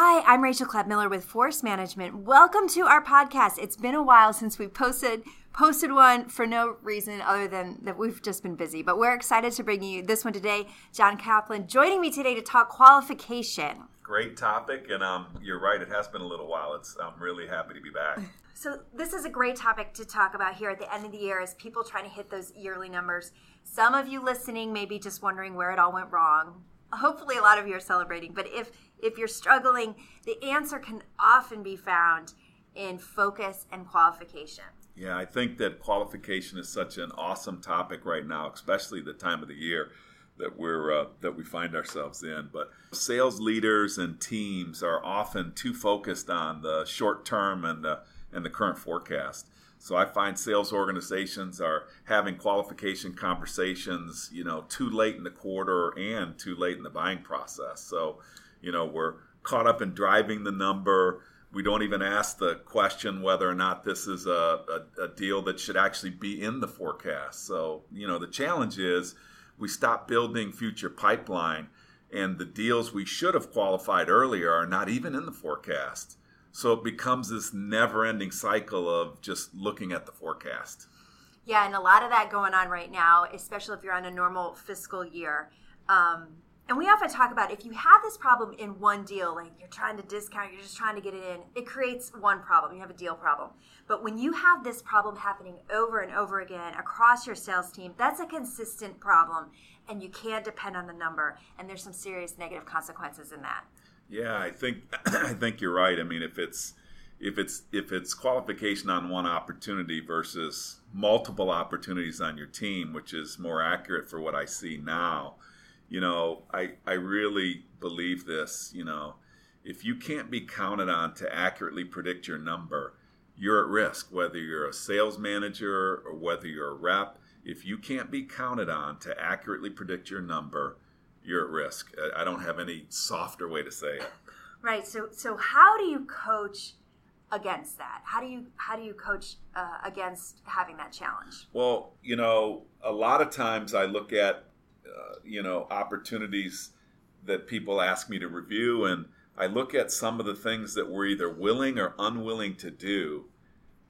Hi, I'm Rachel Clapp Miller with Force Management. Welcome to our podcast. It's been a while since we posted posted one for no reason other than that we've just been busy. But we're excited to bring you this one today. John Kaplan joining me today to talk qualification. Great topic, and um, you're right. It has been a little while. It's I'm really happy to be back. So this is a great topic to talk about here at the end of the year as people trying to hit those yearly numbers. Some of you listening may be just wondering where it all went wrong. Hopefully a lot of you are celebrating, but if if you're struggling, the answer can often be found in focus and qualification. Yeah, I think that qualification is such an awesome topic right now, especially the time of the year that we're uh, that we find ourselves in. But sales leaders and teams are often too focused on the short term and the and the current forecast. So I find sales organizations are having qualification conversations, you know, too late in the quarter and too late in the buying process. So, you know, we're caught up in driving the number. We don't even ask the question whether or not this is a, a, a deal that should actually be in the forecast. So, you know, the challenge is we stop building future pipeline and the deals we should have qualified earlier are not even in the forecast. So it becomes this never ending cycle of just looking at the forecast. Yeah, and a lot of that going on right now, especially if you're on a normal fiscal year. Um, and we often talk about if you have this problem in one deal, like you're trying to discount, you're just trying to get it in, it creates one problem. You have a deal problem. But when you have this problem happening over and over again across your sales team, that's a consistent problem. And you can't depend on the number. And there's some serious negative consequences in that. Yeah, I think I think you're right. I mean, if it's if it's if it's qualification on one opportunity versus multiple opportunities on your team, which is more accurate for what I see now, you know, I I really believe this. You know, if you can't be counted on to accurately predict your number, you're at risk. Whether you're a sales manager or whether you're a rep, if you can't be counted on to accurately predict your number you're at risk. I don't have any softer way to say it. Right. So, so how do you coach against that? How do you how do you coach uh, against having that challenge? Well, you know, a lot of times I look at uh, you know opportunities that people ask me to review, and I look at some of the things that we're either willing or unwilling to do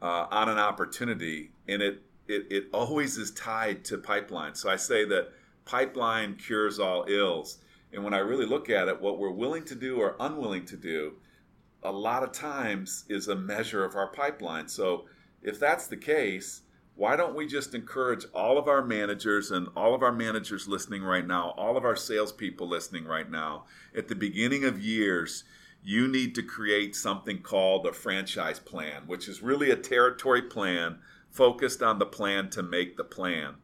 uh, on an opportunity, and it, it it always is tied to pipeline. So I say that pipeline cures all ills. And when I really look at it, what we're willing to do or unwilling to do, a lot of times is a measure of our pipeline. So if that's the case, why don't we just encourage all of our managers and all of our managers listening right now, all of our salespeople listening right now, at the beginning of years, you need to create something called a franchise plan, which is really a territory plan focused on the plan to make the plan.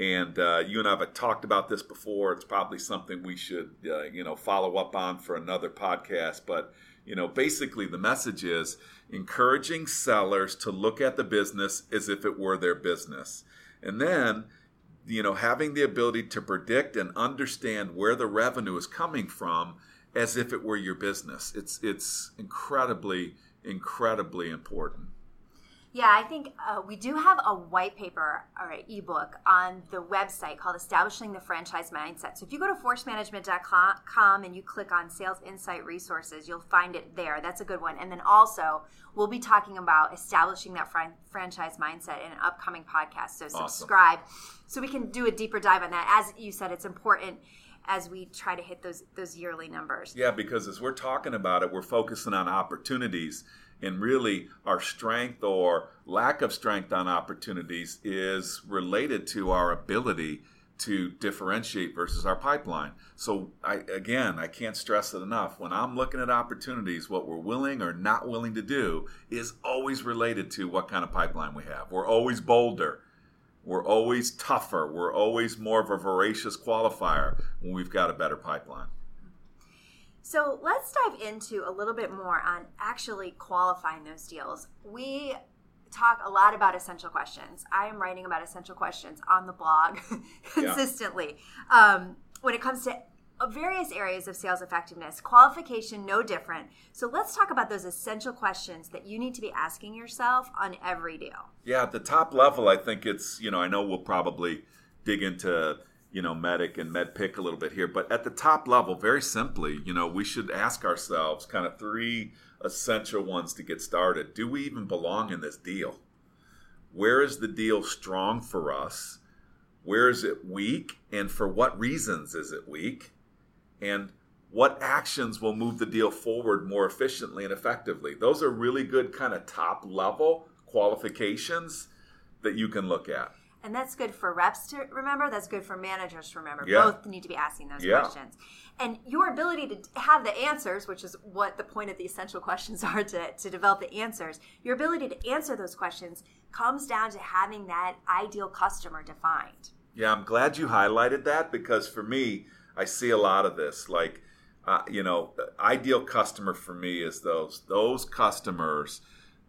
And uh, you and I have talked about this before. It's probably something we should, uh, you know, follow up on for another podcast. But you know, basically the message is encouraging sellers to look at the business as if it were their business, and then you know having the ability to predict and understand where the revenue is coming from as if it were your business. It's it's incredibly incredibly important. Yeah, I think uh, we do have a white paper or an ebook on the website called Establishing the Franchise Mindset. So if you go to forcemanagement.com and you click on Sales Insight Resources, you'll find it there. That's a good one. And then also, we'll be talking about establishing that fran- franchise mindset in an upcoming podcast. So subscribe awesome. so we can do a deeper dive on that. As you said, it's important as we try to hit those those yearly numbers. Yeah, because as we're talking about it, we're focusing on opportunities and really our strength or lack of strength on opportunities is related to our ability to differentiate versus our pipeline. So I again, I can't stress it enough. When I'm looking at opportunities, what we're willing or not willing to do is always related to what kind of pipeline we have. We're always bolder. We're always tougher. We're always more of a voracious qualifier when we've got a better pipeline. So let's dive into a little bit more on actually qualifying those deals. We talk a lot about essential questions. I am writing about essential questions on the blog consistently. Yeah. Um, when it comes to various areas of sales effectiveness, qualification no different. So let's talk about those essential questions that you need to be asking yourself on every deal. Yeah, at the top level, I think it's, you know, I know we'll probably dig into you know, MEDDIC and MEDDPICC a little bit here. But at the top level, very simply, you know, we should ask ourselves kind of three essential ones to get started. Do we even belong in this deal? Where is the deal strong for us? Where is it weak? And for what reasons is it weak? And what actions will move the deal forward more efficiently and effectively? Those are really good kind of top level qualifications that you can look at. And that's good for reps to remember. That's good for managers to remember. Yeah. Both need to be asking those Yeah. questions. And your ability to have the answers, which is what the point of the essential questions are to, to develop the answers, your ability to answer those questions comes down to having that ideal customer defined. Yeah, I'm glad you highlighted that because for me, I see a lot of this. Like, uh, you know, ideal customer for me is those those customers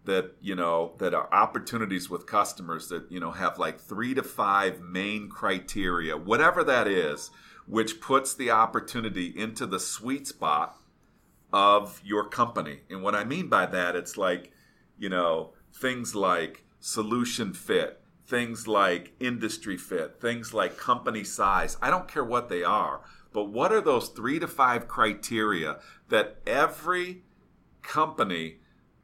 that you know that are opportunities with customers that you know have like three to five main criteria, whatever that is, which puts the opportunity into the sweet spot of your company. And what I mean by that, it's like, you know, things like solution fit, things like industry fit, things like company size. I don't care what they are, but what are those three to five criteria that every company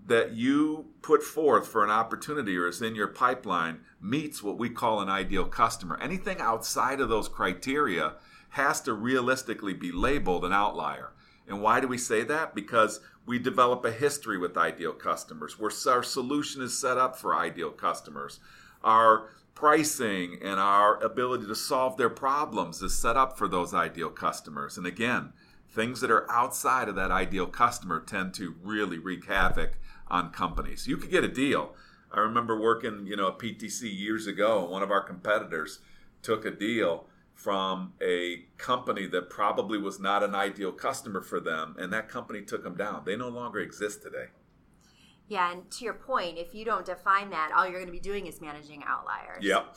that you put forth for an opportunity or is in your pipeline meets what we call an ideal customer. Anything outside of those criteria has to realistically be labeled an outlier. And why do we say that? Because we develop a history with ideal customers, our solution is set up for ideal customers. Our pricing and our ability to solve their problems is set up for those ideal customers. And again, things that are outside of that ideal customer tend to really wreak havoc on companies. You could get a deal. I remember working, you know, a PTC years ago, and one of our competitors took a deal from a company that probably was not an ideal customer for them, and that company took them down. They no longer exist today. Yeah, and to your point, if you don't define that, all you're going to be doing is managing outliers. Yep.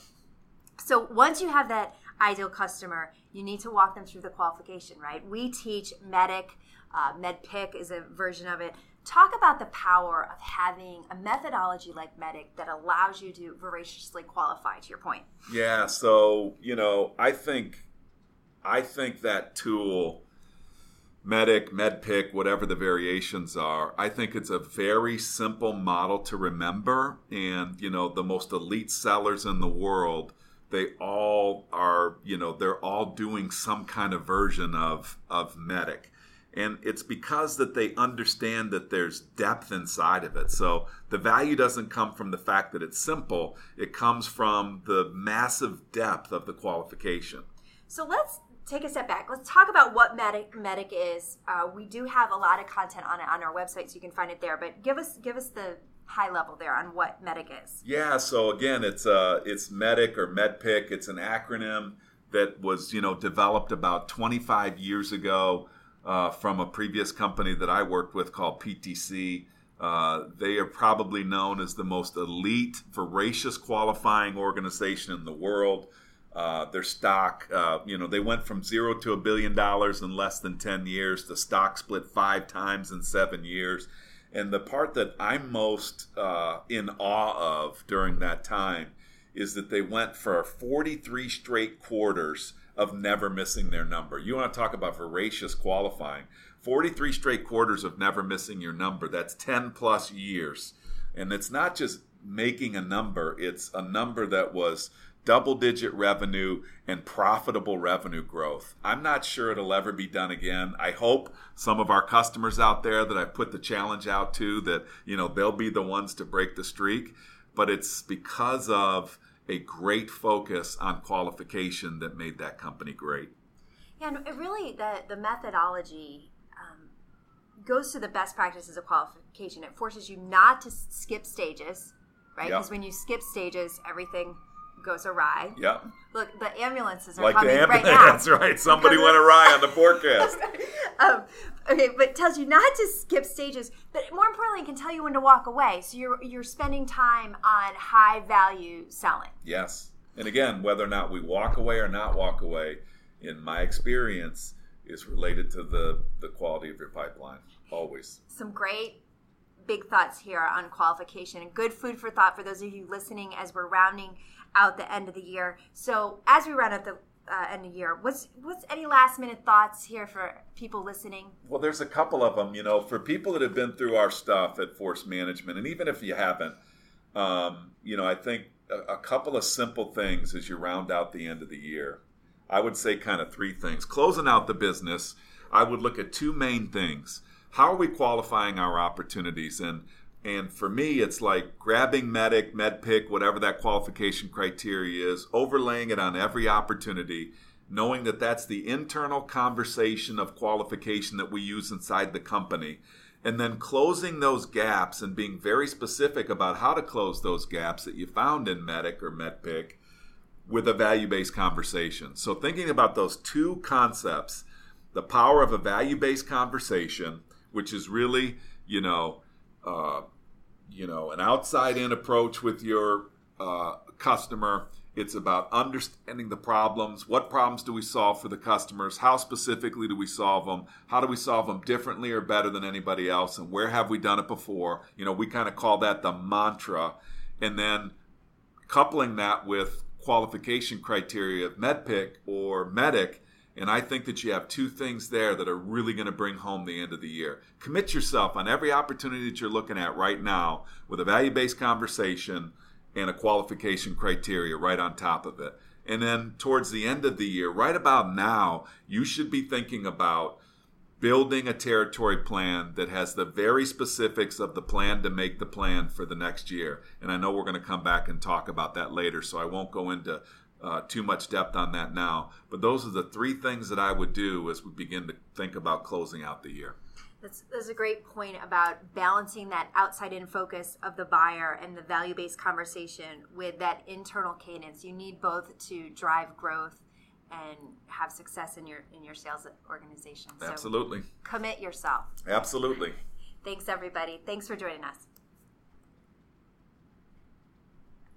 So once you have that ideal customer, you need to walk them through the qualification, right? We teach MEDDIC, uh, MEDDPICC is a version of it. Talk about the power of having a methodology like MEDDIC that allows you to voraciously qualify. To your point, Yeah, so you know, I think, I think that tool, MEDDIC, MEDDPICC, whatever the variations are, I think it's a very simple model to remember. And you know, the most elite sellers in the world, they all are, you know, they're all doing some kind of version of of MEDDIC. And it's because that they understand that there's depth inside of it. So the value doesn't come from the fact that it's simple, it comes from the massive depth of the qualification. so let's take a step back. Let's talk about what MEDDIC MEDDIC is. Uh, we do have a lot of content on it on our website, so you can find it there. But give us give us the high level there on what MEDDIC is. Yeah, so again, it's uh, it's MEDDIC or MEDDPICC. It's an acronym that was you know developed about 25 years ago uh, from a previous company that I worked with called PTC. Uh, they are probably known as the most elite, voracious qualifying organization in the world. Uh, their stock, uh, you know, they went from zero to a billion dollars in less than 10 years. The stock split five times in seven years. And the part that I'm most uh, in awe of during that time is that they went for 43 straight quarters of never missing their number. You want to talk about voracious qualifying. 43 straight quarters of never missing your number. That's 10 plus years. And it's not just making a number, it's a number that was double digit revenue and profitable revenue growth. I'm not sure it'll ever be done again. I hope some of our customers out there that I've put the challenge out to that, you know, they'll be the ones to break the streak, but it's because of a great focus on qualification that made that company great. Yeah, and it really the the methodology um, goes to the best practices of qualification. It forces you not to skip stages, right? Yep. Because when you skip stages, everything goes awry. Yep. Look, the ambulances are Like coming the right now. That's right? Somebody went awry on the forecast. um, okay, but it tells you not to skip stages, but more importantly, it can tell you when to walk away. So you're you're spending time on high value selling. Yes. And again, whether or not we walk away or not walk away, in my experience, is related to the, the quality of your pipeline. Always. some great big thoughts here on qualification and good food for thought for those of you listening as we're rounding out the end of the year. So, as we round out the uh, end of year. What's what's any last minute thoughts here for people listening? Well, there's a couple of them. You know, for people that have been through our stuff at Force Management, and even if you haven't, um, you know, I think a, a couple of simple things as you round out the end of the year. I would say kind of three things. Closing out the business, I would look at two main things. How are we qualifying our opportunities? And and for me, it's like grabbing MEDDIC, MEDDPICC, whatever that qualification criteria is, overlaying it on every opportunity, knowing that that's the internal conversation of qualification that we use inside the company, and then closing those gaps and being very specific about how to close those gaps that you found in MEDDIC or MEDDPICC with a value based conversation. So, thinking about those two concepts the power of a value based conversation, which is really, you know, uh, you know, an outside in approach with your uh, customer. It's about understanding the problems. What problems do we solve for the customers? How specifically do we solve them? How do we solve them differently or better than anybody else? And where have we done it before? You know, we kind of call that the mantra. And then coupling that with qualification criteria of MEDDPICC or MEDDIC and I think that you have two things there that are really going to bring home the end of the year. Commit yourself on every opportunity that you're looking at right now with a value based conversation and a qualification criteria right on top of it. And then towards the end of the year, right about now, you should be thinking about building a territory plan that has the very specifics of the plan to make the plan for the next year. And I know we're going to come back and talk about that later, so I won't go into uh, too much depth on that now. But those are the three things that I would do as we begin to think about closing out the year. That's, that's a great point about balancing that outside in focus of the buyer and the value based conversation with that internal cadence. You need both to drive growth and have success in your in your sales organization. So Absolutely. Commit yourself. Absolutely. Thanks everybody. Thanks for joining us.